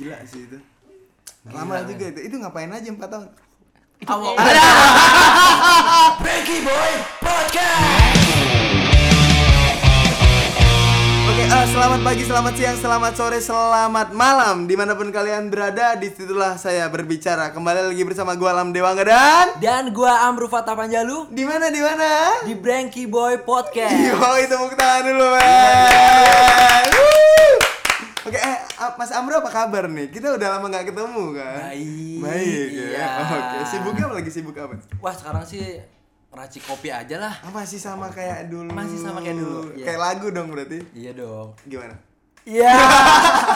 gila sih itu lama juga itu itu ngapain aja empat tahun Awal. Frankie Boy Podcast. Oke, eh, selamat pagi, selamat siang, selamat sore, selamat malam Di mana pun kalian berada, di situlah saya berbicara Kembali lagi bersama gua Alam Dewangga dan Dan gua Amru Fatah Panjalu di mana di mana? di Branky Boy Podcast. Yo, itu tepuk tangan dulu, men. Wuh. Oke, eh, Mas Amro apa kabar nih? Kita udah lama nggak ketemu kan? Baik, Baik ya. iya. Oke, sibuknya apa lagi sibuk apa? Wah sekarang sih racik kopi aja lah. Ah, masih sama kayak dulu. Masih sama kayak dulu, iya. Kayak lagu dong berarti. Iya dong. Gimana? Iya.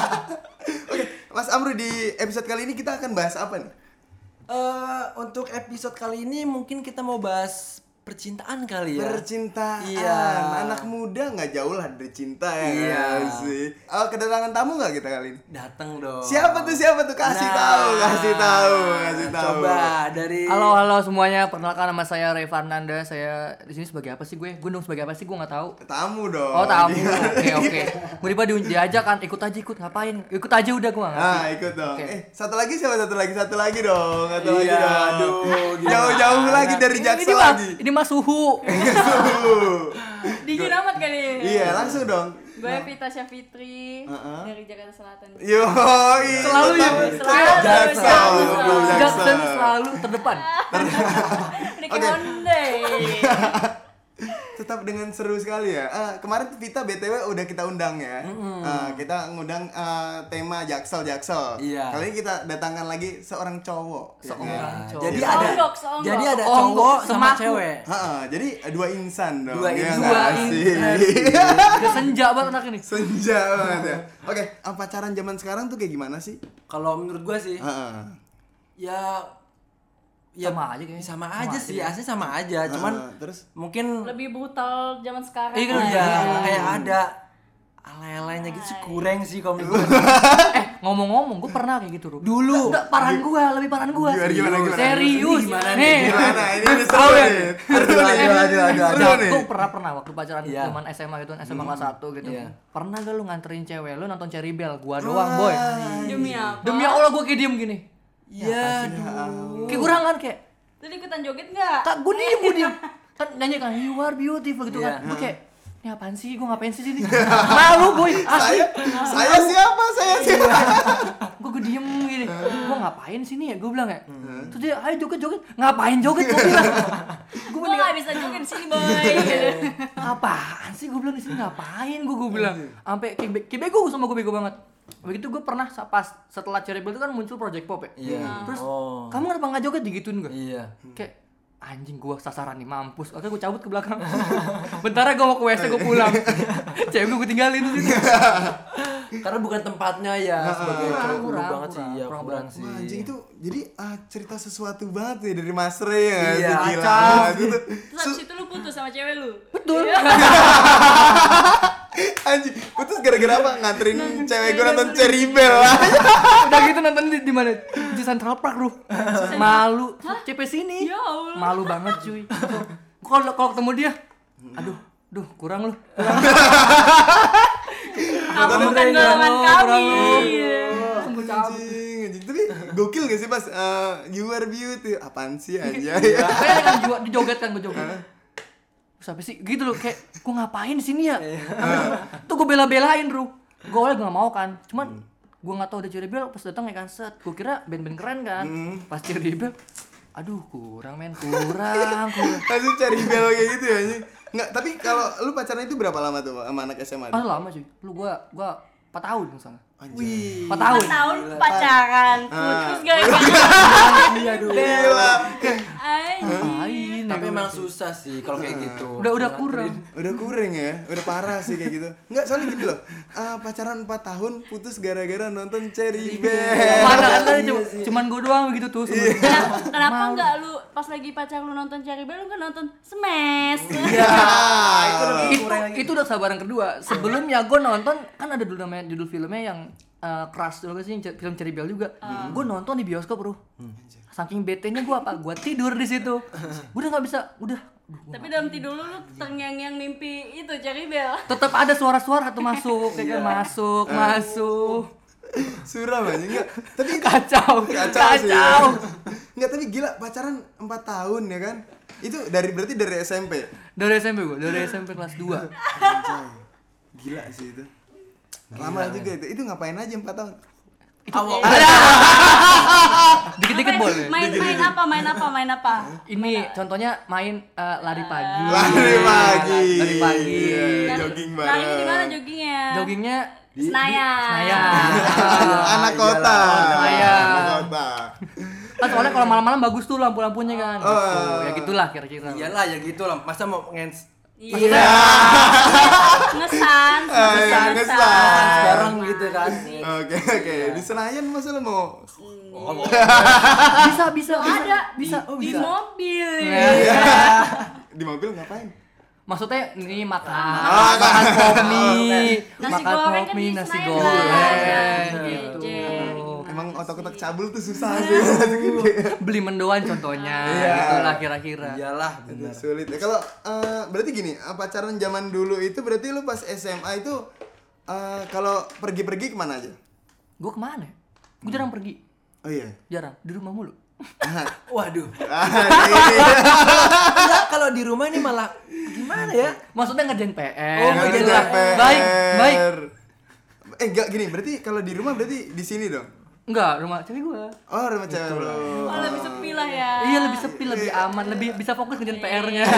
Oke, Mas Amro di episode kali ini kita akan bahas apa nih? Eh untuk episode kali ini mungkin kita mau bahas percintaan kali ya. Percintaan. Iya. Anak muda nggak jauh lah dari cinta ya Iya. sih. Oh, kedatangan tamu nggak kita kali ini? Datang dong. Siapa tuh siapa tuh? Kasih Nah, tahu, kasih tahu, kasih tahu. Coba dari Halo halo semuanya, perkenalkan nama saya Ray Fernanda. Saya di sini sebagai apa sih gue? Gue dong sebagai apa sih? Gue nggak tahu. Tamu dong. Oh tamu. Oke oke. Gue tiba di diajak kan, ikut aja ikut ngapain? Ikut aja udah gue nggak. Ah, ikut dong. Oke. Eh, satu lagi siapa satu lagi? Satu lagi dong. Satu lagi Iya, dong. aduh? Jauh-jauh lagi dari Ini Jaksel lagi. ini mah suhu. Dingin amat kali ya? Iya, langsung dong. Gue Vita Syafitri dari Jakarta Selatan. Yo, Selalu ya, Selalu, selalu, Bro, selalu. Jackson selalu terdepan. Hyundai. Tetap dengan seru sekali ya. Ah, kemarin Vita BTW udah kita undang ya. Ah, kita ngundang ah, tema Jaksel Jaksel. Iya. Kali ini kita datangkan lagi seorang cowok. ya Seorang kan? cowok. Jadi Iya. ada Seonggok, seonggok. Jadi ada cowok sama semaku. cewek. Ha-ha, jadi dua insan dong. Dua ya Dua insan. Udah senja banget anak ini. Senja banget ya. Oke, ah, pacaran zaman sekarang tuh kayak gimana sih? Kalau menurut gua sih Ha-ha. ya ya Sama aja kayaknya. sama, Sama aja sih ya. asli sama aja cuman Ha-ha, terus mungkin Lebih brutal zaman sekarang. Iya, kan, ya Iya. kayak ada alay-alaynya gitu sih kurang sih kalau menurut gua. Eh ngomong-ngomong, gue pernah kayak gitu Ru. Dulu. Udah parahan gue, lebih parahan gue. Gimana, gimana, gimana? Serius. Gimana nih? nih? gimana? Ini udah seru Tahu ya? nih. Seru nih. aduh, aduh, aduh, Seru nih. Gue pernah pernah waktu pacaran Iya. zaman SMA gitu, SMA kelas 1 gitu. Iya. Pernah gak lu nganterin cewek lu nonton Cherry Bell? Gua doang, boy. Demi apa? Demi Allah gue kayak diem gini. ya aduh Kayak kurangan kayak Tadi ikutan joget nggak? Kak, gue diem, gue diem. Kan nyanyi kan, you are beautiful gitu Iya. kan. Gue kayak, ini apaan sih? Gue ngapain sih sini? Malu boy, asli. Saya saya siapa? Saya siapa? Gue gue diem gini. Gue ngapain sini ya? Gue bilang ya. Terus dia, ayo joget-joget. Ngapain joget? Gue bilang. Gue Gue nggak bisa joget di sini boy. apaan sih? Gue bilang di sini ngapain? Gue gue bilang. Sampai kayak, be- kayak bego sama gue bego banget. Begitu gue pernah pas setelah Cherry Bell itu kan muncul Project Pop ya. iya. Terus oh. Kamu kenapa nggak joget? Digituin gue? iya. Kayak anjing gua sasaran nih mampus. Oke gue cabut ke belakang. Bentar ya gue mau ke WC gue pulang. Cewek gue gue tinggalin di situ. Karena bukan tempatnya ya sebagai Kurang, cowok dulu kurang, banget sih. kurang, ya kurang kurang banget. sih. Anjing itu jadi ah, cerita sesuatu banget ya dari Mas Ray ya. Iya, sih? gila. Itu Terus abis itu lu putus sama cewek lu. betul anjing putus gara-gara apa? Nganterin cewek gue nonton Cherry Bell. Udah gitu nonton di, di mana? Di Central Park lu malu. CP sini. Ya Allah. malu banget cuy. Kalau kalau ketemu dia aduh duh kurang lu. Kamu bukan Kurang, golongan kami. Iya. Tapi gokil gak sih pas eh, you are beauty apaan sih aja ya kan juga dijoget kan gue joget. Terus apa sih gitu loh kayak gue ngapain di sini ya? Tuh gue bela-belain, Bro. Gue awalnya gak mau kan. Cuman gue gak tahu ada Cherry Bell pas datang ya kan set. Gue kira band-band keren kan. Pas Cherry Bell aduh kurang men kurang kurang Pasti Cherry Bell kayak gitu ya anjing Nggak, tapi kalau lu pacaran itu berapa lama tuh sama anak SMA? ah lama cuy lu gua gua 4 tahun misalnya Anjing. 4 tahun Empat tahun pacaran, putus gara-gara iya aduh Gila. Ay. ngapain tapi emang gua? susah sih kalau kayak gitu udah udah kurang Udah kurang ya, udah parah sih kayak gitu. Enggak, soalnya gini loh. ah, pacaran 4 tahun putus gara-gara nonton Cherry Bell. mana kan cuman gua doang begitu tuh Iya. Kenapa, kenapa nggak lu pas lagi pacar lu nonton Cherry Bell lu kan nonton Smash? Ya, itu lebih itu, itu udah sabaran kedua sebelumnya gue nonton kan ada dulu namanya judul filmnya yang uh, Crush dulu sih film Cherry Bell juga gue nonton di bioskop bro saking bete nya gue apa gue tidur di situ udah nggak bisa udah gua Tapi dalam tidur lu lu terngiang-ngiang mimpi itu Cherry Bell. tetap ada suara-suara tuh masuk kayak masuk masuk Suram aja enggak. Tapi Kacau. kacau, sih. Kacau. Enggak, tapi gila pacaran 4 tahun ya kan? Itu dari berarti dari SMP. Dari SMP gue, dari SMP kelas 2. Anjay. Gila sih itu. Lama juga itu. Itu ngapain aja 4 tahun? Awal. Dikit-dikit boleh. Main main apa? Main apa? Main apa? Ini contohnya main eh, lari pagi. Lari pagi. Lari pagi. Iya, Lari- jogging Larinya di mana joggingnya? Joggingnya Senayan. Senayan. Anak kota. Iya. Anak kota. Kan soalnya kalau malam-malam bagus tuh lampu-lampunya kan. Oh. Gitu. Ya gitulah kira-kira. Iyalah ya gitu lah. Masa mau ngens Iya. Ngesan. Ah, iya, ngesan. ngesan. sekarang gitu kan. Oke, oke. Di Senayan masa lu mau Bisa bisa bisa. Ada bisa. di, Oh, di mobil. Iya. di mobil ngapain? Maksudnya ini makan, Ah, makan mie, Nasi makan kan di nasi goreng, lah. gitu. Emang otak-otak cabul tuh susah sih. Beli mendoan contohnya, Iya. itulah kira-kira. Iyalah benar. sulit ya. Kalau eh, berarti gini, pacaran zaman dulu itu berarti lu pas SMA itu eh, kalau pergi-pergi ke mana aja? Gue ke mana? Gue jarang pergi, Oh iya. jarang di rumah mulu. Nah, Waduh. ah, ini. Enggak kalau di rumah ini malah gimana ya? Maksudnya ngerjain PR. Oh, Ngerjain. PR. Baik, baik. Eh enggak gini, berarti kalau di rumah berarti di sini dong. Enggak, rumah cewek gue. Oh, rumah cewek lu. Oh, lebih sepi lah ya. Iya lebih sepi, lebih aman, lebih bisa fokus ngerjain PR-nya.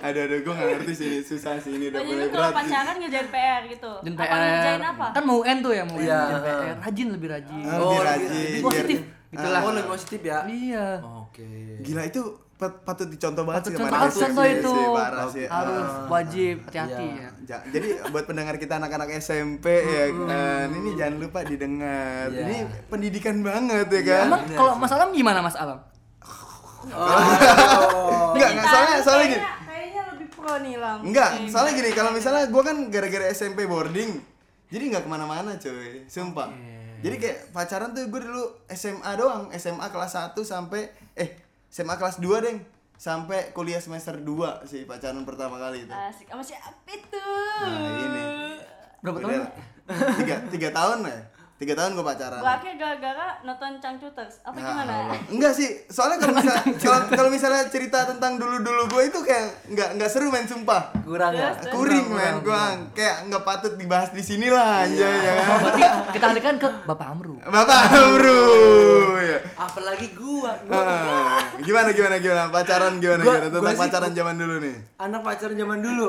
Aduh, aduh, gue gak ngerti sih susah sih ini udah Oh, mulai jadi kalau berat. pacaran ngerjain PR gitu. Ngerjain Apa PR. ngerjain apa? Kan mau UN tuh ya, mau UN Iya. ngerjain PR. Rajin lebih rajin. Ah, Oh, lebih rajin. lebih positif. Itulah. Oh, lebih positif ya. Iya. Oke. Gila itu pat- patut dicontoh banget Patut sih kemarin harus sih, contoh sih, itu. sih, parah sih. Harus Ah. wajib hati-hati Iya. ya. Ja- jadi buat pendengar kita anak-anak SMP ya kan, ini jangan lupa didengar. Iya. Ini pendidikan banget ya kan. Emang kalau Mas Alam gimana Mas Alam? Oh. Enggak, enggak soalnya soalnya gini. kayaknya, lebih pro nih lam. Enggak, soalnya gini, kalau misalnya gue kan gara-gara SMP boarding, jadi nggak ke mana-mana coy, sumpah. Jadi kayak pacaran tuh gue dulu SMA doang, SMA kelas 1 sampai eh SMA kelas 2 deng, sampai kuliah semester 2 sih pacaran pertama kali itu. Asik sama siapa itu? Nah ini. Berapa Udah tahun? Tiga, tiga tahun ya? Tiga tahun gue pacaran. Gua akhirnya gara-gara nonton Cangcuters. Apa Ya gimana? Allah. Enggak sih, soalnya kalau misalnya kalau kalau misalnya cerita tentang dulu-dulu gue itu kayak nggak nggak seru main sumpah. Kurang ya. Kuring men, gua kayak nggak patut dibahas di sini lah anjay ya kan. Berarti kita alihkan ke Bapak Amru. Bapak bro. Ya. Apalagi gua. gua Ah, gimana gimana gimana pacaran gimana Gua- gimana tentang gua sih- pacaran zaman dulu nih. anak pacaran zaman dulu.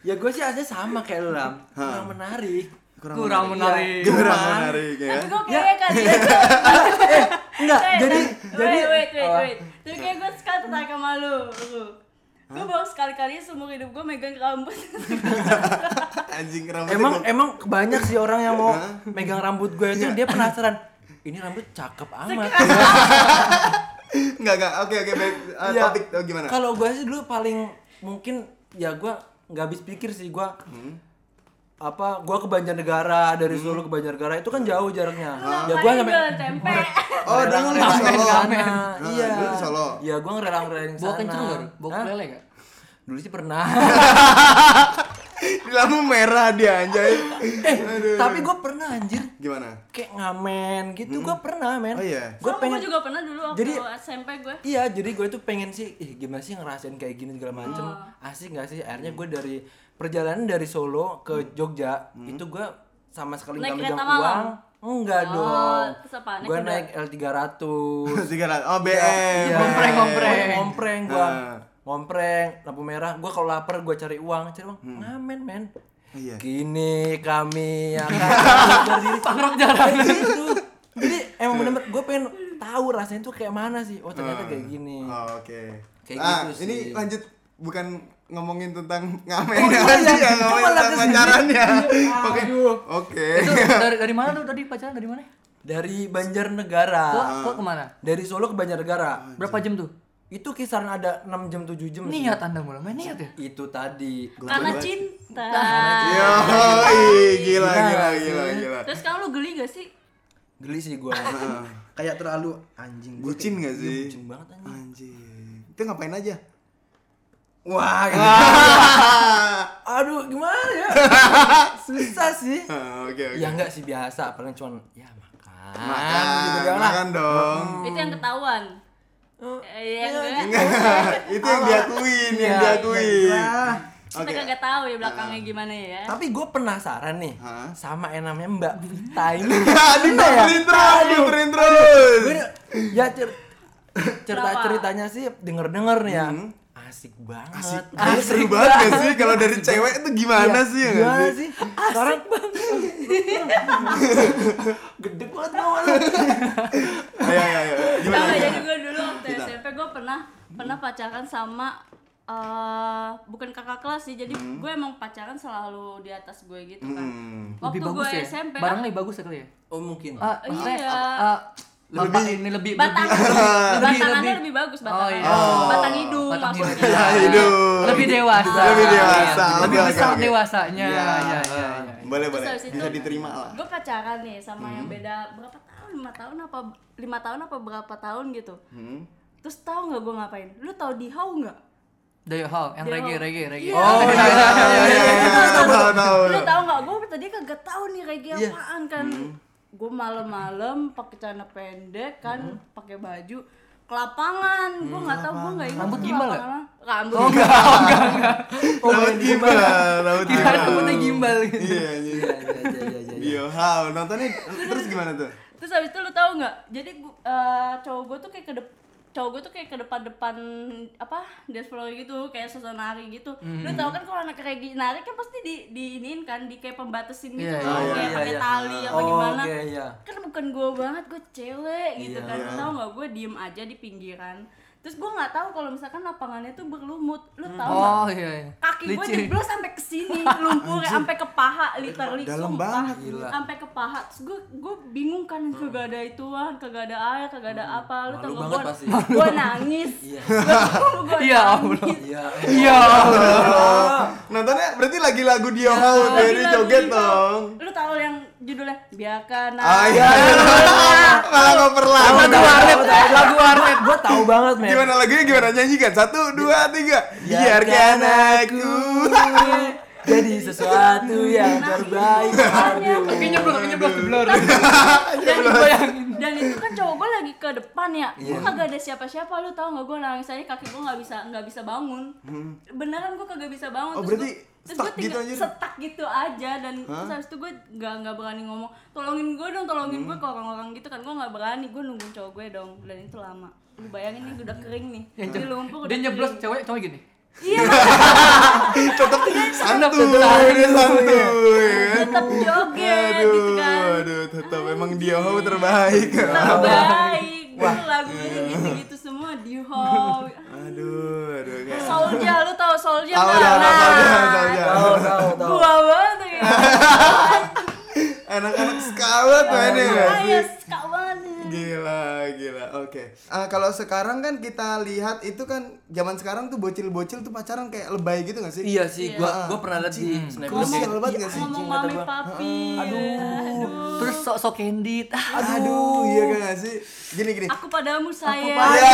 Ya gue sih aslinya sama kayak lu Lam. Kurang menarik. Kurang menarik. Kurang menarik ya. Tapi gue kayaknya kali ya. Enggak, Eh, jadi tapi- jadi wait, wait, wait, wait. Tapi kayak gue sekali tertarik sama lu. Gue baru sekali-kali seumur hidup gue megang rambut. Anjing rambutnya Emang gua- emang banyak sih orang yang mau megang rambut gue itu dia penasaran. Ini rambut cakep amat. Enggak enggak. Oke oke baik. Ah, Iya. topik oh, gimana? Kalau gue sih dulu paling mungkin ya gue nggak habis pikir sih gue apa gue ke Banjarnegara dari Solo ke Banjarnegara itu kan jauh jaraknya ya gue Ngapain sampai tempe. Oh, dulu lu di Solo. Nah, iya dulu di Solo. ya gue ngerela-ngerelain sana Bawa kenceng enggak? Bawa kelele enggak? dulu sih pernah Di lampu merah dia anjay. eh tapi gue pernah anjir Gimana? kayak ngamen gitu gue pernah men Oh, iya. gue Sama pengen juga pernah dulu waktu Jadi- SMP gue. Iya, jadi gue tuh pengen sih, ih gimana sih ngerasain kayak gini segala macem Oh. Asik gak sih? Akhirnya gue dari perjalanan dari Solo ke Jogja Itu gue sama sekali Naik gak megang uang Enggak Oh, dong Gue naik L300 Tiga ratus. Oh, BM. Iya. Ngompreng, ngompreng. Ngompreng gue Ah. Ngompreng, lampu merah Gue kalau lapar gue cari uang Cari uang, ngamen men Iya. Kini kami akan berdiri Pangrok jarang. Kayak gitu. Jadi emang bener-bener gue pengen tahu rasanya tuh kayak mana sih Oh ternyata kayak gini Oh, Oke. Kayak ah, gitu ini sih. lanjut bukan ngomongin tentang ngamen Oh, iya, aja, iya. ngomongin Kok tentang pacarannya. Oke. Aduh. Oke. Itu dari dari mana tuh tadi pacaran dari mana? Dari Banjarnegara Ke ke ke mana? Dari Solo ke Banjarnegara Berapa jam tuh? Itu kisaran ada 6 jam 7 jam sih. Niat Anda mulai main niat ya? Itu tadi Karena cinta. Yo, gila gila gila gila. Terus sekarang lu geli gak sih? Geli sih gua Kayak terlalu anjing gua Bucin gak sih? Iya, Bucin banget anjing Anjing. Itu ngapain aja? Wah, gitu. aduh gimana ya? Susah sih. Ah, Oke oke. Ya enggak sih biasa, paling cuman ya makan. Makan, gitu kan makan dong. Itu yang ketahuan. Oh, Eh, Iya enggak? Enggak, itu yang diakuin, yang Ya, diakuin. Kita Oke. kagak tahu ya belakangnya gimana ya. Tapi gue penasaran nih Hah? sama yang namanya Mbak Vita ini. Aduh, Gimana ya? diperin terus, terus. Ya cer- cerita ceritanya sih denger denger nih ya. Asik banget. Hmm. Asik, Kayaknya seru banget gak sih kalau dari cewek itu gimana Iya, sih ya nggak Gimana sih? sih? Sekarang gede banget banget. Ayo ayo ayo. Gimana? Nggak, jadi gue dulu. SMP gue pernah pernah pacaran sama eh bukan kakak kelas sih jadi gue emang pacaran selalu di atas gue gitu kan Hmm. waktu lebih bagus gue ya SMP barangnya lebih bagus ya kali ya Oh mungkin. Maksudnya, Iya. ah, ah, Lebih- bapak ini lebih batang lebih batangannya lebih- lebih bagus Oh, batangan iya. batang hidung Batang maksudnya hidung. Ya, lebih dewasa Lebih dewasa. lebih Oke, besar oke. dewasanya Ya, ya ya ya Boleh Terus boleh. Bisa diterima lah. gue pacaran nih sama yang beda berapa tahun lima tahun apa lima tahun apa berapa tahun gitu Hmm. Terus tahu nggak gue ngapain lu tahu di how nggak Dayo Hall yang reggae reggae reggae Iya. Oh iya iya iya iya. Tahu tahu tahu. lu tahu nggak gue tadi kagak tahu nih reggae Iya. apaan kan gue malam-malam pakai celana pendek kan pakai baju ke lapangan gue nggak tahu gue nggak ingat Rambut gimbal mana. rambut oh enggak oh enggak enggak oh Laut gimbal, kira gimbal. rambutnya gimbal gitu Iya iya. Iya, iya, iya, iya, iya. How nontonnya terus gimana tuh? terus habis itu lu tahu nggak jadi gua- eh, cowok gue tuh kayak ke dep- cowok gue tuh kayak ke depan-depan apa dance floor gitu kayak sosok nari gitu lu tahu kan kalau anak reggae nari kan pasti di diinin kan di kayak pembatasin gitu loh, iya, kayak iya, pakai iya. tali apa Oh, gimana oke, iya. kan bukan gue banget gue cewek gitu Iya, kan iya. tahu nggak gue diem aja di pinggiran terus gue nggak tahu kalau misalkan lapangannya tuh berlumut lu tahu nggak oh iya iya kaki gue Licin. jeblos sampai ke sini lumpur sampai ke paha literally Dalam sumpah. banget. Sampai ke paha terus gue gue bingung kan kagak ada ituan kagak ada air kagak ada apa lu tau banget gue gue nangis Iya. Iya, Allah. Iya. iya Nontonnya berarti lagi lagu Lagi jadi lagu joget dong. lu tahu judulnya biarkan Ah iya. Malah ngoper lagu. Lagu warnet, lagu warnet, gue tahu banget men. Gimana lagunya gimana nyanyikan? Satu, dua, tiga. Biarkan aku. Jadi sesuatu yang terbaik. Aduh. belum kakinya belum blur dan, dan itu kan cowok gue lagi ke depan ya. Gue kagak ada siapa-siapa lu tau gak gue nangis aja kaki gue nggak bisa nggak bisa bangun. Beneran gue kagak bisa bangun. Hmm. Oh, terus berarti gue terus stuck gue tinggal gitu aja? stuck gitu aja dan terus habis itu gue nggak nggak berani ngomong. Tolongin gue dong tolongin Hmm. gue ke orang-orang gitu kan. Gue nggak berani gue nungguin cowok gue dong. Dan itu lama. Lu bayangin nih udah kering nih. Yang di lumpur udah dia nyeblos cewek cowok gini iya Tetap santuy, tetap dia santuy. tetap joget gitu Aduh, kan aduh, tetap emang Dio how terbaik. terbaik gue lagunya gitu-gitu semua di hall Aduh, aduh kayak. Solja, lu tau Solja Tahu nggak? dah, tahu, Nah, tahu, tahu, tahu. Tahu, tahu, tahu. gua banget ya. Anak-anak skawat mainnya nggak Kalau sekarang kan kita lihat itu kan zaman sekarang tuh bocil-bocil tuh pacaran kayak lebay gitu gak sih? Iya sih, Iya. gua gua pernah lihat di snapgram kayak, "Iya, sih? anjing," Ngomong mami papi. Aduh. terus sok sok candid Aduh, iya kan gak sih? Gini gini. Aku padamu sayang. Ya.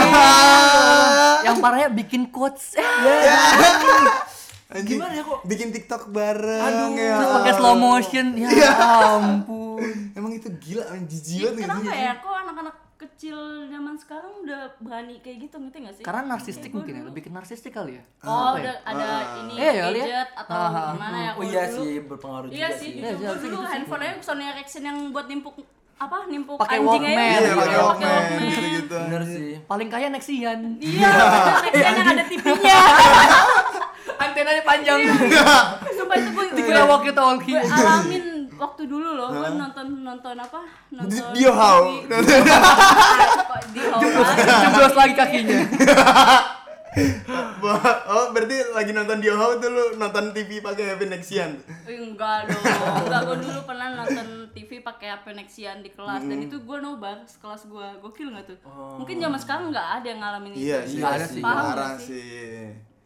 yang parahnya bikin quotes eh, Anjing. Gimana ya, kok? Bikin TikTok bareng Aduh, ya. terus pakai slow motion ya ampun Emang itu gila, anjing jijik banget Kenapa ya? Kok anak-anak kecil zaman sekarang udah berani kayak gitu ngerti gak sih? karena narsistik mungkin ya lebih ke narsistik kali ya Oh, Apa ya? ada ada ini Iya, kali ya. gadget atau Ah, ah, gimana ya? Oh iya dulu- sih, berpengaruh Iya juga sih, sih. Iya, iya, sih, dulu gitu sih. handphonenya Sony Ericsson yang buat nimpuk apa nimpuk Pakai anjing Walkman. aja Iya, gitu, pakai Walkman Walkman. gitu-gitu. Bener sih. paling kaya Nexian Iya, Nexian yang ada TV-nya. antenanya panjang Sumpah itu gue dikira walkie talkie gue alamin waktu dulu loh gue nonton nonton apa? Nonton Dio how. TV. Kok di how lagi? kakinya. Oh, berarti lagi nonton Dio how tuh lu nonton TV pakai HP Nexian. Enggak dong. Enggak gue dulu pernah nonton TV pakai HP Nexian di kelas. Dan itu gue nobar sekelas gue gokil nggak tuh? Mungkin zaman sekarang nggak ada yang ngalamin itu. Iya sih, Iya ada sih. Paham sih.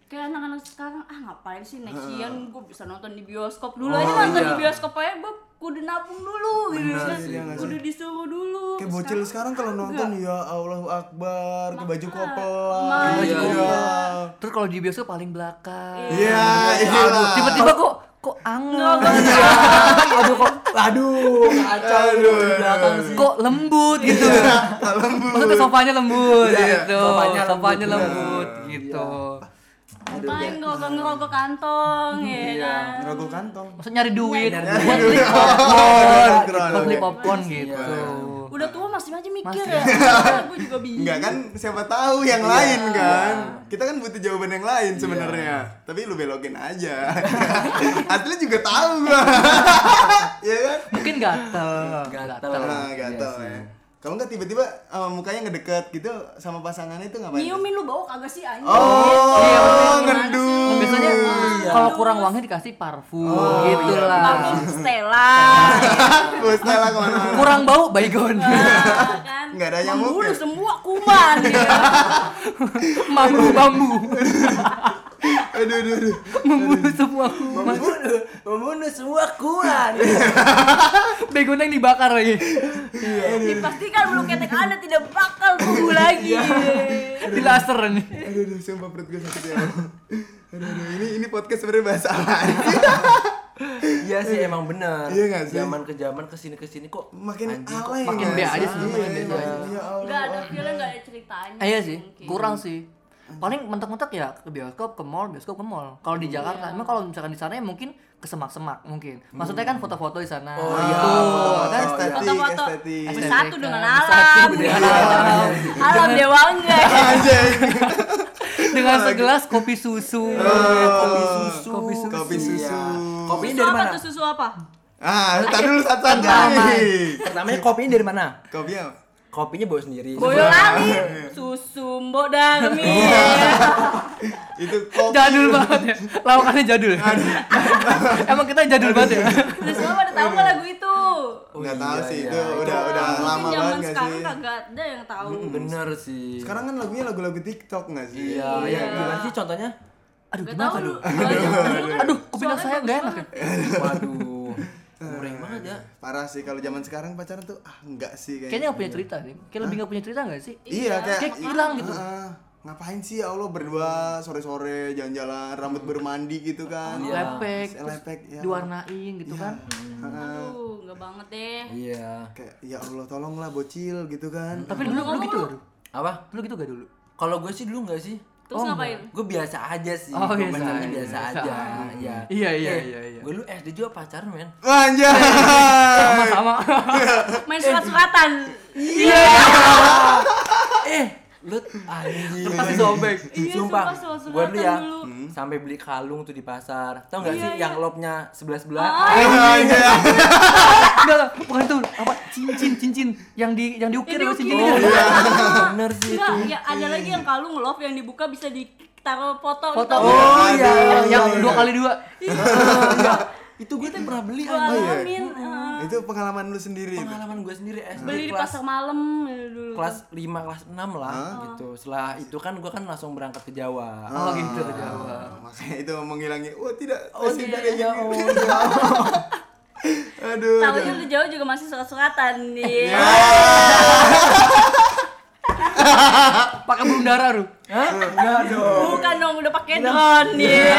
kayak anak-anak sekarang ah ngapain sih Nexian gue bisa nonton di bioskop. Dulu Oh, aja nonton iya. di bioskop aja gue kudu nabung dulu gitu Bener kan iya kudu disuruh dulu Kayak bocil sekarang kalau nonton ya Allah Akbar, ke baju kopelan. Makanya. Iya. Terus kalau di bioskop paling belakang. Iya, iya. Tiba-tiba kok kok anget. Aduh kok aduh kacau Aduh. belakang sih. Kok lembut gitu. lembut. Maksudnya sofanya lembut Iya, gitu. sofanya Sofanya, lembut, lembut gitu. Ngapain ngerokok ngerokok kantong ya kan? Ngerokok kantong. Maksud nyari duit buat beli popcorn, buat beli popcorn gitu. Udah tua masih aja mikir Masih. ya. Gue juga bingung. Enggak kan siapa tahu yang lain kan. Kita kan butuh jawaban yang lain sebenarnya. Tapi lu belokin aja. Asli juga tahu gua. Iya kan? Mungkin gatel, Gatel. Nah, Iya gatel sih. ya. Kalau nggak tiba-tiba uh, mukanya ngedeket gitu sama pasangannya itu ngapain? Nyiumin lu bau kagak sih anjing? Oh, Iya, ngedum. Biasanya Iya. kalau kurang wangi dikasih parfum Oh, gitu iya. lah. Parfum Stella. Stella ke mana-mana. Kurang bau baygon. Nah, kan? Nggak ada nyamuk Membunuh semua kuman ya. Bambu bambu. Aduh, aduh, aduh. Membunuh semua kuman. Membunuh, membunuh semua kuman. Baygon yang dibakar lagi. Dipastikan bulu ketek Anda tidak bakal tumbuh lagi. Di laser nih. Aduh, aduh, sumpah perut gue sakit ya. Aduh, aduh, ini ini podcast sebenarnya bahasa apa? Iya sih emang bener. Iya nggak sih? Zaman ke zaman ke sini ke sini kok Makin anjing kok makin be sih? aja sih, makin Iya, iya, iya, Allah. Enggak ada feeling, enggak ada ceritanya. Eh, iya sih, kurang sih. Paling mentok-mentok ya ke bioskop, ke mall, bioskop ke mall. Kalau di Jakarta, emang kalau misalkan di sana ya mungkin ke semak-semak mungkin. Maksudnya kan foto-foto di sana. Oh, gitu. iya. kan? Estetik, Foto-foto estetik. bersatu dengan alam. dengan alam. Alam dewa enggak. Dengan segelas kopi susu. kopi susu. Kopi susu. Kopi susu. Iya. Kopinya Susu dari apa mana? susu apa? Ah, tar dulu satu-satu Enggak, nih. Pertamanya kopinya dari mana? Kopi apa? Kopinya bawa sendiri. Boyolali, susu mbok darmi. Itu kopi. Jadul banget ya. Lawakannya jadul. Emang kita jadul banget ya. Lu semua pada tahu nggak lagu itu? Oh, Nggak tahu iya, sih iya. itu udah udah Mungkin lama banget nggak sekarang sih? kagak ada yang tahu. Bener sih. Sekarang kan lagunya lagu-lagu TikTok nggak sih? Iya, iya. Gimana sih contohnya? Aduh, Gak gimana. Aduh, Aduh, kupingnya saya nggak enak ya. Goreng banget ya. Parah sih kalau zaman sekarang pacaran tuh ah enggak sih kayaknya. Kayaknya nggak punya cerita nih. Kayak lebih nggak punya cerita nggak sih? Iya kayak Kayak hilang gitu. Heeh. ngapain sih ya Allah berdua sore-sore jalan-jalan rambut bermandi gitu kan. Lepek, Terus terus lepek ya. diwarnain gitu kan. Heeh. Aduh, enggak banget deh. Iya. Kayak ya Allah tolonglah bocil gitu kan. Tapi dulu lu gitu gak dulu? Apa? Lu gitu gak dulu? Kalau gue sih dulu nggak sih. Terus ngapain? Gue biasa aja sih. Oh, biasa pacarnya aja. biasa aja. Iya. Iya, iya, iya, iya. Gue lu SD juga pacaran men. Anjay. Sama-sama. Main surat-suratan. eh, lu anjing. Pasti sobek. Iya, Sumpah, sumpah, gue dulu ya dulu. sampai beli kalung tuh di pasar. Tau gak Iya, sih iya. yang lobnya sebelah sebelah? Ah, Anjay. Enggak, enggak, bukan itu. Apa? Cincin, cincin yang di yang diukir Yang apa diukir. cincinnya? Bener sih itu. Ya ada lagi yang kalung love yang dibuka bisa ditaruh foto. Foto. tahu Oh, iya, yang iya, dua iya. kali dua. Itu gue tuh pernah beli anjing. Iya. eh, Itu pengalaman lu sendiri. itu. Pengalaman gue sendiri SD beli di pasar malam ya, dulu. kelas 5 kelas 6 lah gitu. Setelah itu kan gue kan langsung berangkat ke Jawa. Oh, gitu Jawa. Ah, makanya itu menghilangi. Oh tidak. Oh masih tidak ada ya yang- Allah. Aduh. Tahunya lu jauh juga masih surat-suratan nih. Ya. Pakai burung dara, Ru. Hah? Enggak dong. Bukan dong udah pakai drone nih.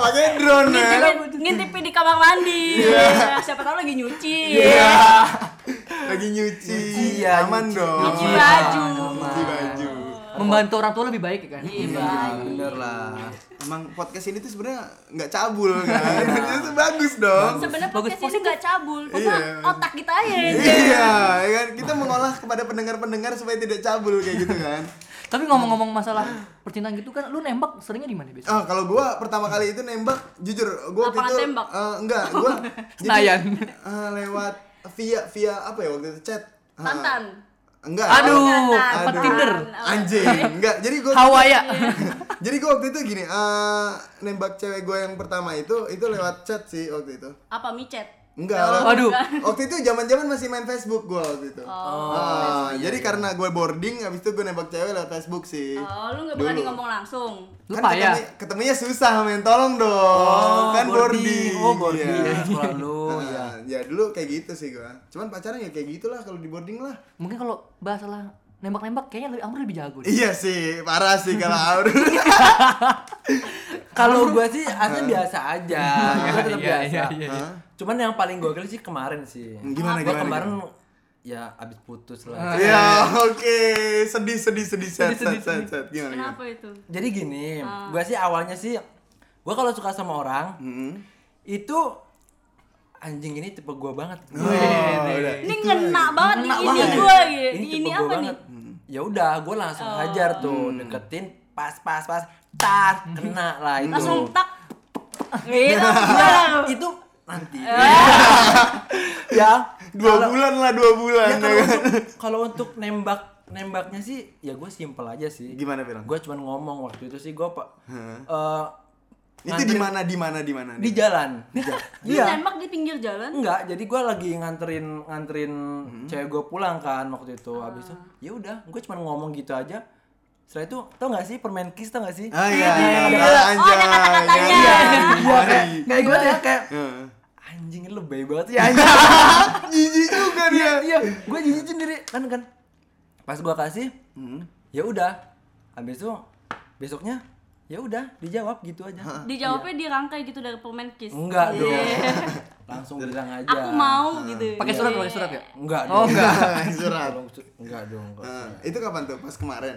Pakai drone ya. Ngintipin, ngintipin di kamar mandi. Siapa tahu lagi nyuci. Lagi nyuci. iya, Aman nyuci. dong. Nyuci baju. Nyuci baju. Membantu orang tua lebih baik ya kan? Iya. Bener lah. Emang podcast ini tuh sebenarnya nggak cabul kan? Itu bagus dong. Sebenarnya Bagus, podcast ini nggak cabul, cuma Iya. otak kita aja. Iya, ya kan kita mengolah kepada pendengar-pendengar supaya tidak cabul kayak gitu kan. Tapi ngomong-ngomong masalah percintaan gitu kan, lu nembak seringnya di mana biasanya? Ah, kalau gua pertama kali itu nembak, jujur gua Lapangan itu tembak? eh, enggak, gua Senayan. eh, lewat via via apa ya waktu itu chat. Ah, Tantan. Enggak. Aduh, apa Tinder? Anjing, enggak. Jadi gua Hawaya. Jadi gua waktu itu gini, eh nembak cewek gua yang pertama itu itu lewat chat sih waktu itu. Apa micet? Enggak Oh, lah. Waduh. Waktu itu zaman-zaman masih main Facebook gua waktu itu. Oh. Ah, jadi karena gue boarding habis itu gue nembak cewek lewat Facebook sih. Oh, lu nggak berani Dulu. ngomong langsung. Lu kan payah. ketemu- ketemunya susah men, tolong dong. kan boarding. Oh, boarding. Iya. Sekolah lu, ya. Ah, ya dulu kayak gitu sih gua. Cuman pacaran ya kayak gitulah kalau di boarding lah. Mungkin kalau bahasa lah nembak-nembak kayaknya lebih Amr lebih jago deh. Iya sih, parah sih kalau Aur. Kalau gua sih aslinya biasa aja. Gua tetap Iya, biasa. iya, iya, Hah? Cuman yang paling gokil sih kemarin sih. Gimana, Gua gimana, kemarin ya abis putus lah. Ya, oke. Sedih, sedih, sedih, Sedih, sad, sedih, sad, sad. Gimana? gimana? Kenapa itu? Jadi gini, gua sih awalnya sih gua kalau suka sama orang Hmm. itu anjing ini tipe gua banget. Oh, udah. Ini ngena banget Ngena ini banget. gue gitu. Ini, Ini, tipe apa gua nih? banget. Ya udah, gua langsung hajar tuh, deketin pas pas pas tar kena lah itu. Langsung tak. Gitu. Ya, itu nanti. ya, Dua kalau- bulan lah, dua bulan. Ya, ya kalau kan? untuk, kalau untuk nembak nembaknya sih ya gue simpel aja sih. Gimana, Firang? Gue cuman ngomong waktu itu sih gue pak. Hah? eh, Itu di mana, di mana, di mana? Di jalan. Di jalan. Iya. nembak di pinggir jalan? Enggak, jadi gue lagi nganterin nganterin Hmm. cewek gue pulang kan waktu itu. Habis itu ya udah, gue cuma ngomong gitu aja. Setelah itu tau gak sih permen kiss tau gak sih? Ah iya, Iya, iya, iya. Oh, anjay. ada kata-katanya. Iya, Iya kayak kayak gue ya, deh kayak Heeh. anjing lu lebay banget sih anjing. Jijik juga dia. Iya, gue jijik sendiri kan kan. Pas gue kasih, Hmm. ya udah. Habis itu besoknya ya udah dijawab gitu aja. Dijawabnya dirangkai gitu dari permen kiss. Enggak dong. Iya. Langsung bilang aja. Aku mau gitu. Pakai surat, pakai surat ya? Enggak Oh, dong. enggak. Surat. Enggak dong. enggak. Itu kapan tuh? Pas kemarin.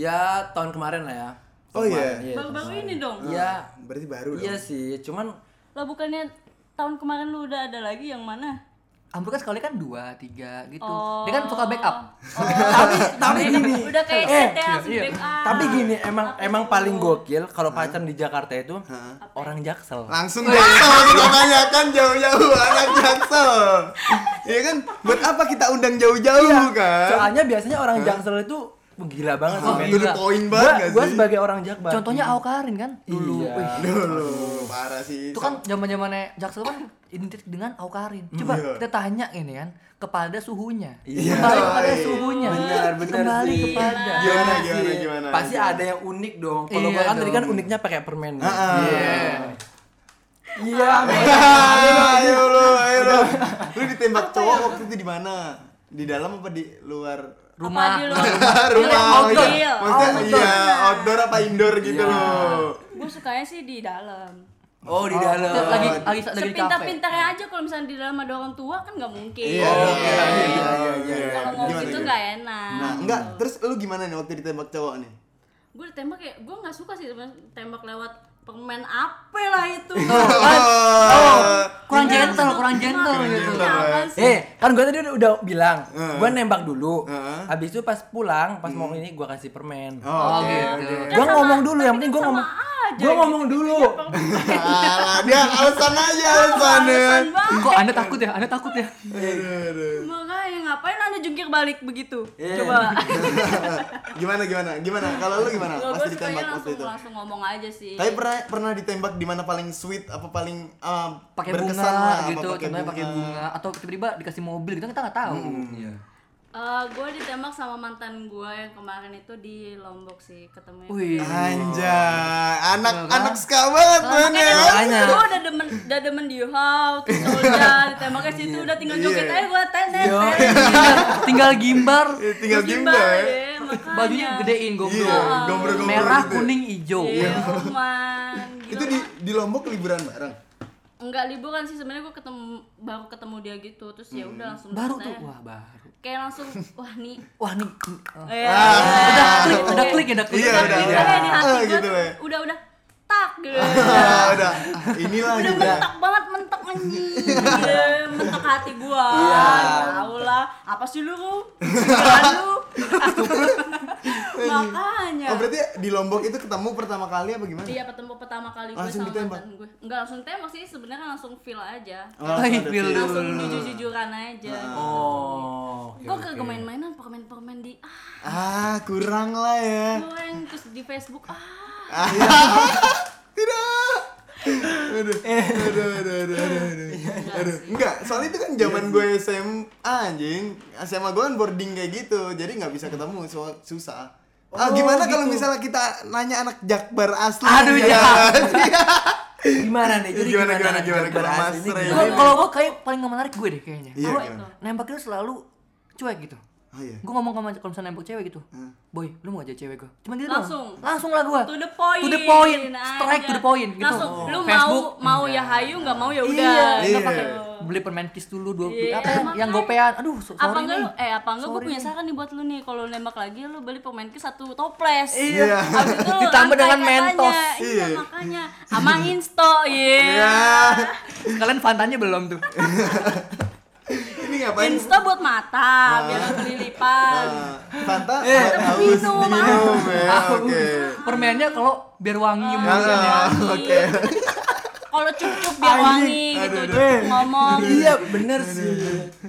Ya tahun kemarin lah ya. Oh, iya. Kemarin, Baru-baru ini dong. Iya. Berarti baru dong. Iya sih, cuman Lah bukannya tahun kemarin lu udah ada lagi yang mana? Amr kan sekali kan dua, tiga gitu. Oh. Dia kan suka backup. tapi tapi gini. Udah kayak Eh, set ya iya. backup. Tapi gini, emang Apa emang itu? paling gokil kalau pacaran di Jakarta itu Hah? orang Jaksel. Langsung jaksel kita tanyakan jauh-jauh anak jaksel. Iya kan? Buat apa kita undang jauh-jauh kan? Soalnya biasanya orang Jaksel itu gila banget sih. Oh, gila. point Gua, banget gua sih? sebagai orang Jakbar. Contohnya Aukarin kan dulu. Iya. Wih, Dulu, parah sih. itu kan zaman-zamannya Jaksel kan identik dengan Aukarin. Coba Iya. kita tanya ini kan kepada suhunya. Iya. Kembali kepada Iya. suhunya. Benar, benar Kembali sih. kepada. Gimana, gimana, gimana? Pasti Gimana? ada yang unik dong. Kalau Iya gua kan tadi kan uniknya pakai permen. Ah, ah. Iya. Iya. ayo lu, ayo lu. Lu ditembak cowok waktu itu di mana? Di dalam apa di luar Rumah. Apa di luar? rumah? Outdoor. Maksudnya, maksudnya iya, outdoor apa indoor gitu Iya. loh. Gue sukanya sih di dalam. Oh, di Oh, dalam. Lagi lagi lagi di kafe. Sepintar-pintarnya aja kalau misalnya di dalam ada orang tua kan nggak mungkin. Iya, Oh, iya, iya, iya, iya, iya, iya. iya. Kalau ngomong Gimana, itu gimana? nggak enak. Nah, enggak. Terus lu gimana nih waktu ditembak cowok nih? Gue ditembak kayak gue nggak suka sih tembak lewat permen apa lah itu. Oh, Kurang gentle, kurang gentle Kurang gitu. gentle. Sih? Eh, kan gue tadi udah, udah bilang, gue nembak dulu. Habis itu pas pulang, pas mau ini gue kasih permen. Oh, Oh, oke, gitu. oke. Gue ngomong dulu, yang penting gue sama ngomong. Gue gitu. ngomong dulu. Alah, dia alasan aja alasannya. Alasan. Kok Anda takut ya? Anda takut ya? Makanya ngapain anda jungkir balik begitu? Iya. Coba. Gimana gimana? Gimana? Kalau lu gimana? Kalau Pas gue ditembak waktu itu. langsung ngomong aja sih. Tapi pernah pernah ditembak di mana paling sweet apa paling uh, Pakai berkesan bunga lah, gitu, pakai contohnya pakai bunga atau tiba-tiba dikasih mobil gitu kita nggak tahu. Iya. gue ditembak sama mantan gue yang kemarin itu di Lombok sih ketemu. Wih. Anjay, anak Iya kan? anak ska banget man ya. Makanya. Gue udah demen, udah demen di how, terus udah ditembak ke situ, udah tinggal joget Iya. aja gue tenet. Yo. tinggal, tinggal gimbar, Eh, Tinggal gimba ya. makanya. bajunya gedein gombro. Iya, Merah, gitu. kuning, hijau. Iya. Gila, Itu di di Lombok liburan bareng. Enggak liburan sih sebenarnya gue ketemu baru ketemu dia gitu terus ya udah langsung Baru tuh, wah baru. kayak langsung wah nih Wah nih, oh. ya, udah klik, udah klik ya, udah klik. Iya, udah, udah, udah. di hati Ah, gue gitu tuh, ya. udah udah tak gitu Ah, udah. Inilah udah juga. mentok banget mentok anjing Iya, mentok hati gua tahu lah apa sih lu lu makanya Oh, berarti di Lombok itu ketemu pertama kali apa gimana? Iya ketemu pertama kali gue Langsung sama ditembak? mantan gue Enggak langsung tembak sih sebenarnya langsung feel aja Oh, ada feel. Langsung jujur-jujuran aja Oh. oke, Gue oke. ke main-mainan permen-permen di ah Ah, kurang lah ya. goreng terus di Facebook ah Ah, Tidak. aduh, aduh, aduh, aduh, aduh, aduh. Aduh, enggak, soalnya itu kan zaman gue SMA anjing. SMA gue kan boarding kayak gitu, jadi nggak bisa ketemu, so, susah. Ah, Oh, gimana kalau gitu. misalnya kita nanya anak Jakbar asli? Aduh, ya. ya. Gimana nih? Jadi Gimana, gimana, gimana, gimana, Jakbar gimana, gimana? Kalau kalau gue kayak paling gak menarik gue deh kayaknya. Iya, gimana? nembak itu selalu cuek gitu. Oh iya. Gue ngomong sama kalau misalnya nembak cewek gitu. Boy, lu mau aja cewek gue. Cuma gitu Langsung? doang. Langsung lah gue. To the point. To the point. Strike aja. to the point gitu. Langsung, lu Facebook, mau mau ya hayu, nggak mau ya udah. Iya, Iya. nggak pakai beli permen kiss dulu dua Iya, apa yang, yang makanya. gopean. Aduh, so- apa sorry enggak nih. lu eh apa enggak gue punya saran nih buat lu nih kalau nembak lagi lu beli pemain ke satu toples Iya. Abis itu lu Ditambah dengan katanya. Mentos. iya Iya. makanya sama insto iya Ya. Sekalian fantanya belum tuh. Ini ngapain? insto buat mata biar nggak kelilipan Ah, Fanta Eh, haus minum, minum ya, oke. Permennya kalau biar wangi Ah, mungkin ya. Oke. Kalau cukup biar wangi gitu ngomong Iya bener sih.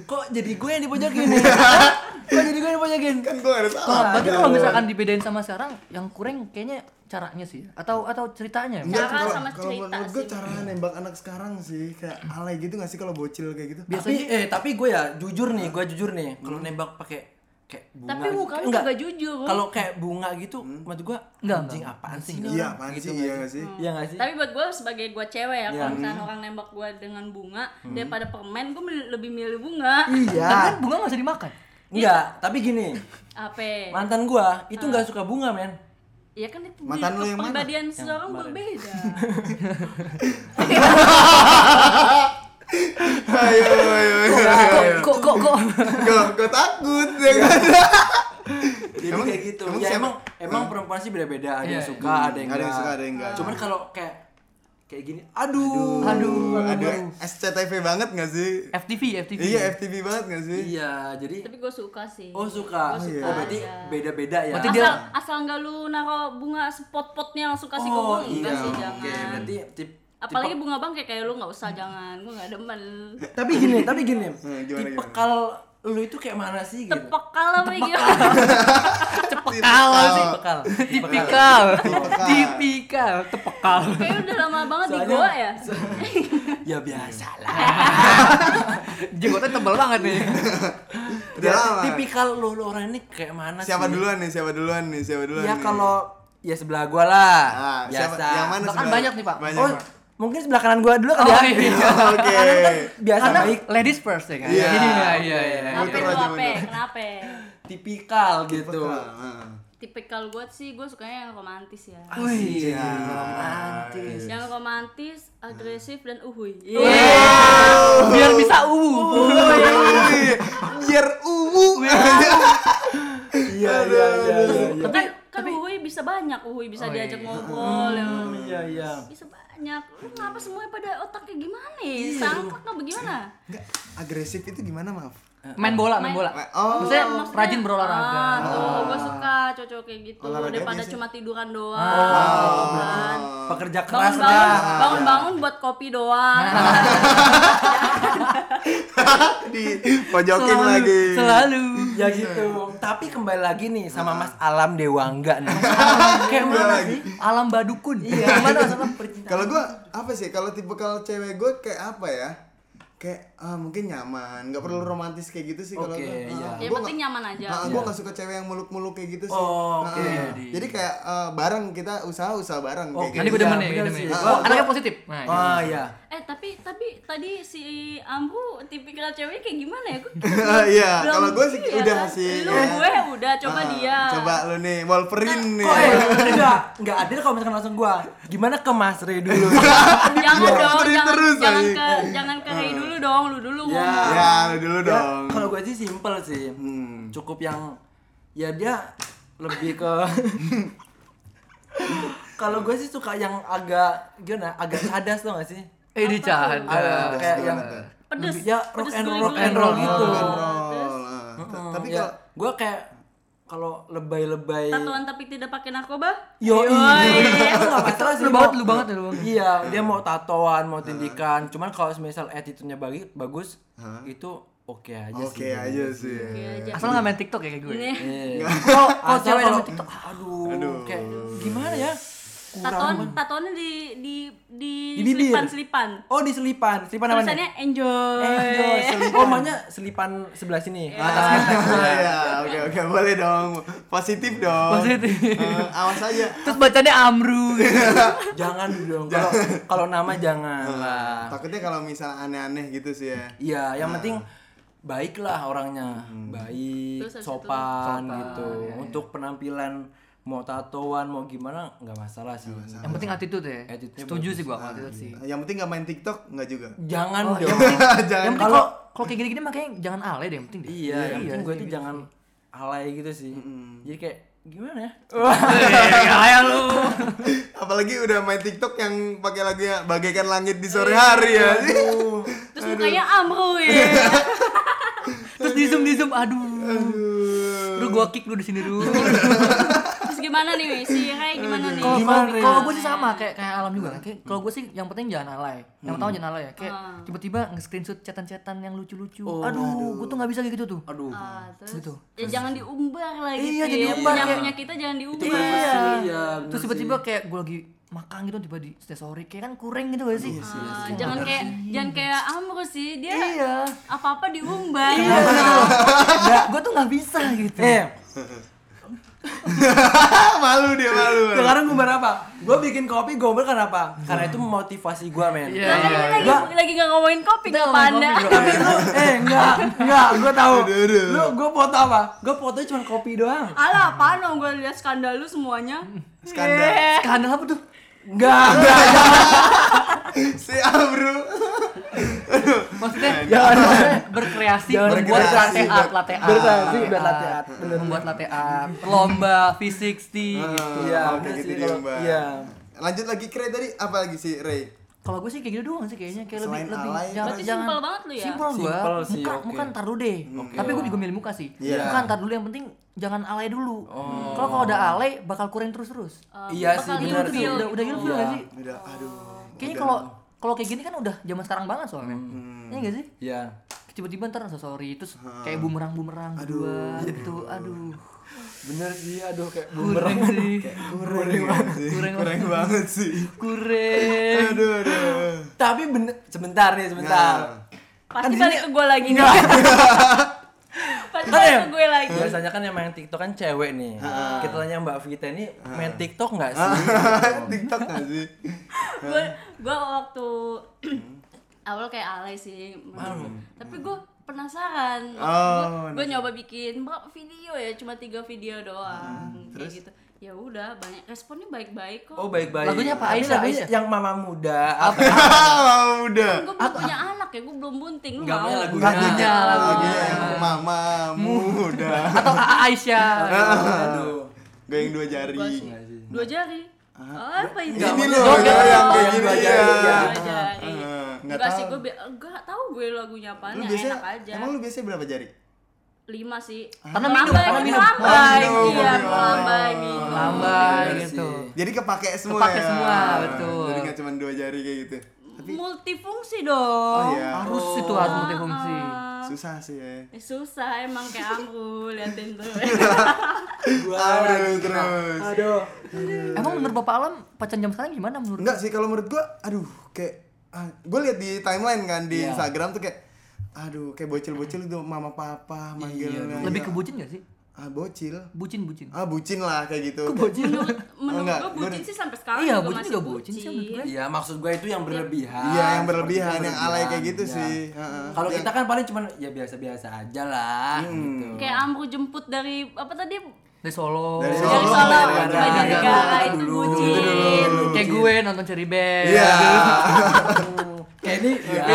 Kok jadi gue yang dipojokin nih? Kok jadi gue yang dipojokin? Kan gue ada Kalau salah. berarti kalau misalkan dibedain sama sekarang, yang kurang kayaknya caranya sih, atau atau ceritanya. Enggak, Cara kalau sama kalau cerita menurut gue sih. cara nembak anak sekarang sih kayak alay gitu gak sih kalau bocil kayak gitu? Tapi eh tapi gue ya jujur nih, gue jujur nih. Kalau nembak pakai kayak bunga. tapi muka lu enggak. juga jujur Kalau kayak bunga gitu, maksud gue Enggak, anjing enggak. apaan sih? ini Iya, orang? apaan Gitu sih? nggak Iya nggak sih? Iya nggak sih? tapi buat gue sebagai gue cewek ya Iya. kalau misalnya orang nembak gue dengan bunga daripada permen gue lebih milih bunga Iya. Tapi kan bunga nggak usah dimakan. Enggak, tapi gini. apa Mantan gua itu nggak suka bunga, men. Ya kan itu Mantan lu yang mana? kepribadian seorang berbeda. Ayo, ayo, ayo, ayo. Kok kok kok. Kok, kok takut ya kan? Jadi Emang- kayak gitu. emang ya siapa- emang emang perempuan sih beda-beda, ada yang Iya, suka, ada yang Ada yang enggak. suka, ada yang enggak. Cuman kalau kayak kayak gini, aduh. Aduh. Aduh, SCTV banget gak sih? FTV, FTV. Iya, FTV banget gak sih? Iya, jadi Tapi gue suka sih. Oh suka. Gua suka Oh berarti aja. beda-beda ya. Berarti asal dia- asal nggak lu naro bunga spot-potnya langsung kasih ke oh gue enggak iya. sih Oke, jangan. berarti tip Apalagi bunga bang kayak kayak lu nggak usah jangan, gue nggak demen. tapi gini, tapi gini. Hmm, gimana, tipe gimana? kalau lu itu kayak mana sih gitu? Tepekal apa gimana? Tepekal sih. Tipikal. Tipikal. Tipikal. Tepekal. Kayak udah lama banget di Soalnya- goa ya. Ya biasa lah. Jenggotnya tebel banget nih. Udah Ya, lama. tipikal lu, lu orang ini kayak mana Siapa sih? duluan nih? Siapa duluan nih? Siapa duluan Ya kalau ya sebelah gua lah. Ah, siapa? biasa. Yang mana Bahkan sebelah? banyak nih, Pak. Banyak, Oh, Pak. Mungkin sebelah kanan gua dulu kali Oh, ya. iya. Oke. Biasa Karena baik. ladies first ya kan. Iya. Iya, iya, iya. Kenapa Muter itu aja, apa? muter. Kenapa? Tipikal gitu. Heeh. Tipikal gue sih, gue sukanya yang romantis ya. Wih, Iya. romantis. Yang romantis, agresif dan uhuy. Biar bisa uwu. Wih, Biar ungu. Iya, iya, iya, iya. iya. kan kan uhuy bisa banyak, uhuy bisa diajak ngobrol ya. Iya, iya. Bisa banyak. Lu ngapa semuanya pada otaknya gimana ya? Sangkak nggak bagaimana? Enggak, agresif itu gimana, maaf? Main bola, main bola. Oh. Maksudnya Maksudnya, rajin berolahraga. Ah, tuh, gue suka cowok kayak gitu Olahraga daripada biasa. cuma tiduran doang. gitu kan. Pekerja keras Bangun-bangun, lah. bangun-bangun buat kopi doang. Di pojokin lagi. Selalu. Ya gitu. Tapi kembali lagi nih sama Mas Alam Dewangga nih. Kayak mana lagi. sih? Alam badukun. Iya, gimana masalah percintaan? Kalau gua apa sih? Kalau tipe kalau cewek gua kayak apa ya? Kayak ah, mungkin nyaman, nggak perlu romantis kayak gitu sih kalau Oke, gua. iya. Ah, Yang gua penting nyaman aja. Ah, gua nggak suka cewek yang muluk-muluk kayak gitu sih. Oh, oke. Ah, Jadi kayak ah, bareng kita usaha-usaha bareng kayak Oke. Nanti gitu. gue demen Iya, nih, bener demen Oh, anaknya positif. Nah, Oh iya. Eh tapi tapi tadi si Ambu tipikal cewek kayak gimana ya? Gua Iya, kalau gua sih iya udah kan? sih. Lu ya. gue udah coba Ah, dia. Coba lu nih, Wolverine nih. Eh, enggak, enggak adil kalau misalkan langsung gua. Gimana ke Mas Ray dulu? jangan dong, jangan terus jangan ke jangan ke dong, lu dulu Ya. ngomong. Ya, lu dulu Ya, dong. kalau gue sih simple sih. Hmm. Cukup yang ya dia lebih ke kalau gue sih suka yang agak gimana agak cadas tuh gak sih Eh, di kayak yang Pedes. ya rock and roll rock and roll gitu Ah, Tapi ya kalau gue kayak kalau lebay-lebay tatoan tapi tidak pakai narkoba? yo iya itu nggak masalah sih Lu banget, lu banget ya, lu banget. iya dia mau tatoan mau tindikan cuman kalau misal attitude-nya bagi bagus itu oke aja sih Oke aja sih. Oke aja. Asal nggak main TikTok ya kayak gue. Iya. Kalau kalau Asal cewek main TikTok, aduh, Aduh. kayak gimana ya Tatoan tatoannya di di di, Di bibir. selipan selipan. Oh di selipan, selipan apa? Tulisannya enjoy. Enjoy, selipan. Oh, maknya selipan sebelah sini. Ah, ya, oke oke boleh dong. Positif dong. Positif. Eh, awas aja. Terus bacanya Amru gitu. jangan dong. Kalau kalau nama jangan lah. Takutnya kalau misalnya aneh-aneh gitu sih ya. Iya, yang penting baiklah orangnya, baik, Terus habis itu sopan, gitu. Untuk penampilan mau tatoan mau gimana nggak masalah sih. Yang penting attitude ya. Attitude-nya Setuju sih gua kalau attitude sih. Yang penting nggak main TikTok nggak juga. Jangan Oh, dong. yang penting, Jangan. yang penting kalau kalau kayak gini-gini makanya jangan alay deh yang penting deh. Iya, yang penting gue sih. tuh jangan alay gitu sih. Jadi kayak gimana ya? Alay lu. Apalagi udah main TikTok yang pakai lagunya bagaikan langit di sore hari ya. Terus mukanya amru ya. Terus di zoom di zoom aduh. Lu gua kick lu di sini dulu. Terus gimana nih si Ray gimana nih? Kalau Gimana kalau ya? kalau gue sih sama kayak kayak alam juga. Kayak kalau gue sih yang penting jangan alay. Yang pertama jangan alay ya. Kayak Ah. tiba-tiba nge-screenshot chatan-chatan yang lucu-lucu. aduh, gue tuh nggak bisa kayak gitu tuh. Aduh. Ah, terus Gitu. ya jangan diumbar lagi. Iya, jadi diumbar, Yang kayak- punya kita jangan diumbar. Iya, iya, Terus bener tiba-tiba kayak gue lagi makan gitu tiba di story kayak kan kurang gitu gak sih? Ah, jangan kayak jangan kayak amru sih. Dia Iya. apa-apa diumbar. Iya gue tuh nggak bisa gitu. Eh, malu dia malu. sekarang gue apa? Gue bikin kopi gue karena apa? Karena itu motivasi gue men. Iya. Kan ini lagi lagi nggak ngomongin kopi ngomongin panda. Tapi lu, eh enggak, enggak, gue tahu. Lu gue foto apa? Gue fotonya cuma kopi doang. Alah, apaan dong gue lihat skandal lu semuanya. Skandal. Eh, Skandal apa tuh? Enggak, enggak. Si Abru. Maksudnya Jangan. maksudnya berkreasi, Jangan membuat berkreasi, latte art, latte art, berkreasi, latte buat latte art, bener. membuat latte art, lomba V60 gitu. Iya, Ah, kayak gitu kalau- diumbar. iya. Lanjut lagi Kre tadi apa lagi sih Ray? Kalau gue sih kayak gitu doang sih kayaknya kayak lebih Selain lebih alay, jangan simpel banget lu ya? Simpel gua. Sih, muka oke. muka ntar dulu deh. Tapi gue juga milih muka sih. Iya. Muka ntar dulu yang penting jangan alay dulu. Kalau kalau udah alay bakal kurang terus-terus. eh, Iya sih, benar udah udah ilfil Iya. gak sih? Udah aduh. Kayaknya kalau kalau kayak gini kan udah zaman sekarang banget soalnya. Iya gak sih? Iya. Tiba-tiba ntar sorry terus kayak bumerang-bumerang berdua gitu. Aduh. Bener sih, aduh kayak Kurang bumerang. sih. Kurang banget sih. Kurang Kurang banget sih. Kurang. Aduh aduh. Tapi bener, sebentar nih, sebentar. Nah. Pasti balik ke gue lagi nih. Pasti Kan balik ya? ke gue lagi. Biasanya kan yang main TikTok kan cewek nih. Kita tanya Mbak Vita ini main TikTok nggak sih? TikTok gak sih? gue gue waktu awal kayak alay sih tapi gue penasaran Oh, gue nyoba bikin berapa video ya cuma tiga video doang kayak gitu ya udah banyak responnya baik-baik kok Oh baik-baik. Lagunya apa? Aisyah, lagunya Aisyah. yang Mama Muda. Apa? udah. gue belum punya anak ya gue belum bunting lu mau punya lagunya. Lagunya, lagunya. Yang mama muda. Atau A- Aisyah. Aduh. Gue yang dua jari. dua jari apa itu Ini loh, yang oh, kayak yang gini dua ya. ya. enggak sih tahu. gue enggak tahu gue lagunya yang biasanya enak aja emang lu biasanya berapa jari? lima sih Karena minum, karena minum. melambai, minum, iya minum. melambai minum Lambai Bener gitu. sih. Jadi kepake semua Kepake ya. semua, betul. Jadi nggak cuma dua jari kayak gitu. multifungsi dong Oh iya. Harus itu harus multifungsi. Ah, Susah sih ya. eh, susah emang kayak amru liatin tuh Aduh terus. Aduh. Emang menurut Bapak Alam pacaran jam sekarang gimana menurut? Enggak sih kalau menurut gua aduh kayak ah, gua lihat di timeline kan di Iya. Instagram tuh kayak aduh kayak bocil-bocil itu mama papa manggilnya. Lebih ke bucin gak sih? Ah bocil. Bucin bucin. Ah bucin lah kayak gitu. bucin? menurut menurut enggak, gue bucin sih sampai sekarang Iya, juga bucin masih juga bucin sih menurut gue. Iya, maksud gue itu yang berlebihan. Iya yang berlebihan yang alay kayak gitu Iya. sih. Heeh. Kalau Yang- kita kan paling cuman ya biasa-biasa aja lah gitu. kayak amru jemput dari apa tadi Dari Solo. Dari dari Solo, Solo Banjarnegara. Banjarnegara itu bucin. Kayak gue nonton Cherry Bell. Iya. Kayak ini ya.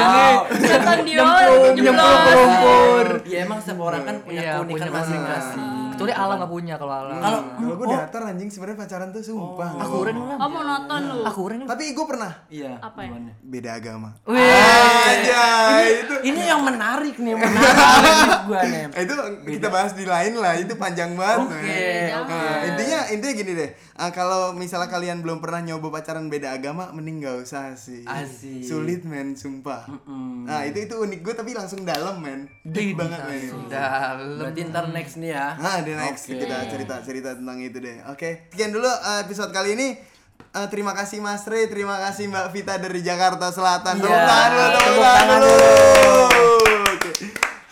nonton Dior Nyemplung, nyemplung ke lumpur. Ya emang setiap orang kan punya Iya, keunikan punya masing-masing. Kecuali Alam gak punya kalau Alam. Kalau Kalau gue datar anjing sebenarnya pacaran tuh sumpah. aku uren lu Lam. oh mau nonton lu Aku uren lu. Tapi gue pernah iya. Apa ya? gimana? beda agama. Aja itu. Ini yang menarik nih, menarik gua nih. Itu kita bahas di lain lah, itu panjang banget. Oke. Nah, intinya intinya gini deh. Ah, kalau misalnya kalian belum pernah nyoba pacaran beda agama, mending gak usah sih. Asik. Sulit men, sumpah. Mm-mm. Nah itu itu unik gue tapi langsung dalam men, deep banget men. Dalam. Berarti ntar next nih ya. Nah, di next Oke. kita cerita cerita tentang itu deh. Oke, sekian dulu uh, episode kali ini. eh, terima kasih Mas Rey, terima kasih Mbak Vita dari Jakarta Selatan. Tepuk Iya, tangan dulu, tepuk tepuk tangan dulu.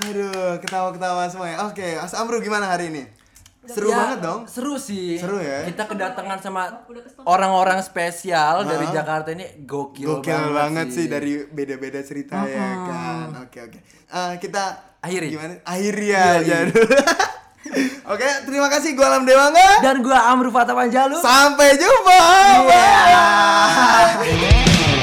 Aduh, ketawa-ketawa semuanya. Oke, Mas Amru gimana hari ini? Seru Ya, banget dong. Seru sih. Seru ya? Kita kedatangan sama orang-orang spesial dari Hah? Jakarta ini gokil, Gokil banget, sih. dari beda-beda cerita ya kan. Oke oke. Eh, kita Akhiri. Gimana? Akhiri ya. jadi. Oke, terima kasih gua Alam Dewangga. Dan gua Amru Fata Panjalu. Sampai jumpa. Bye.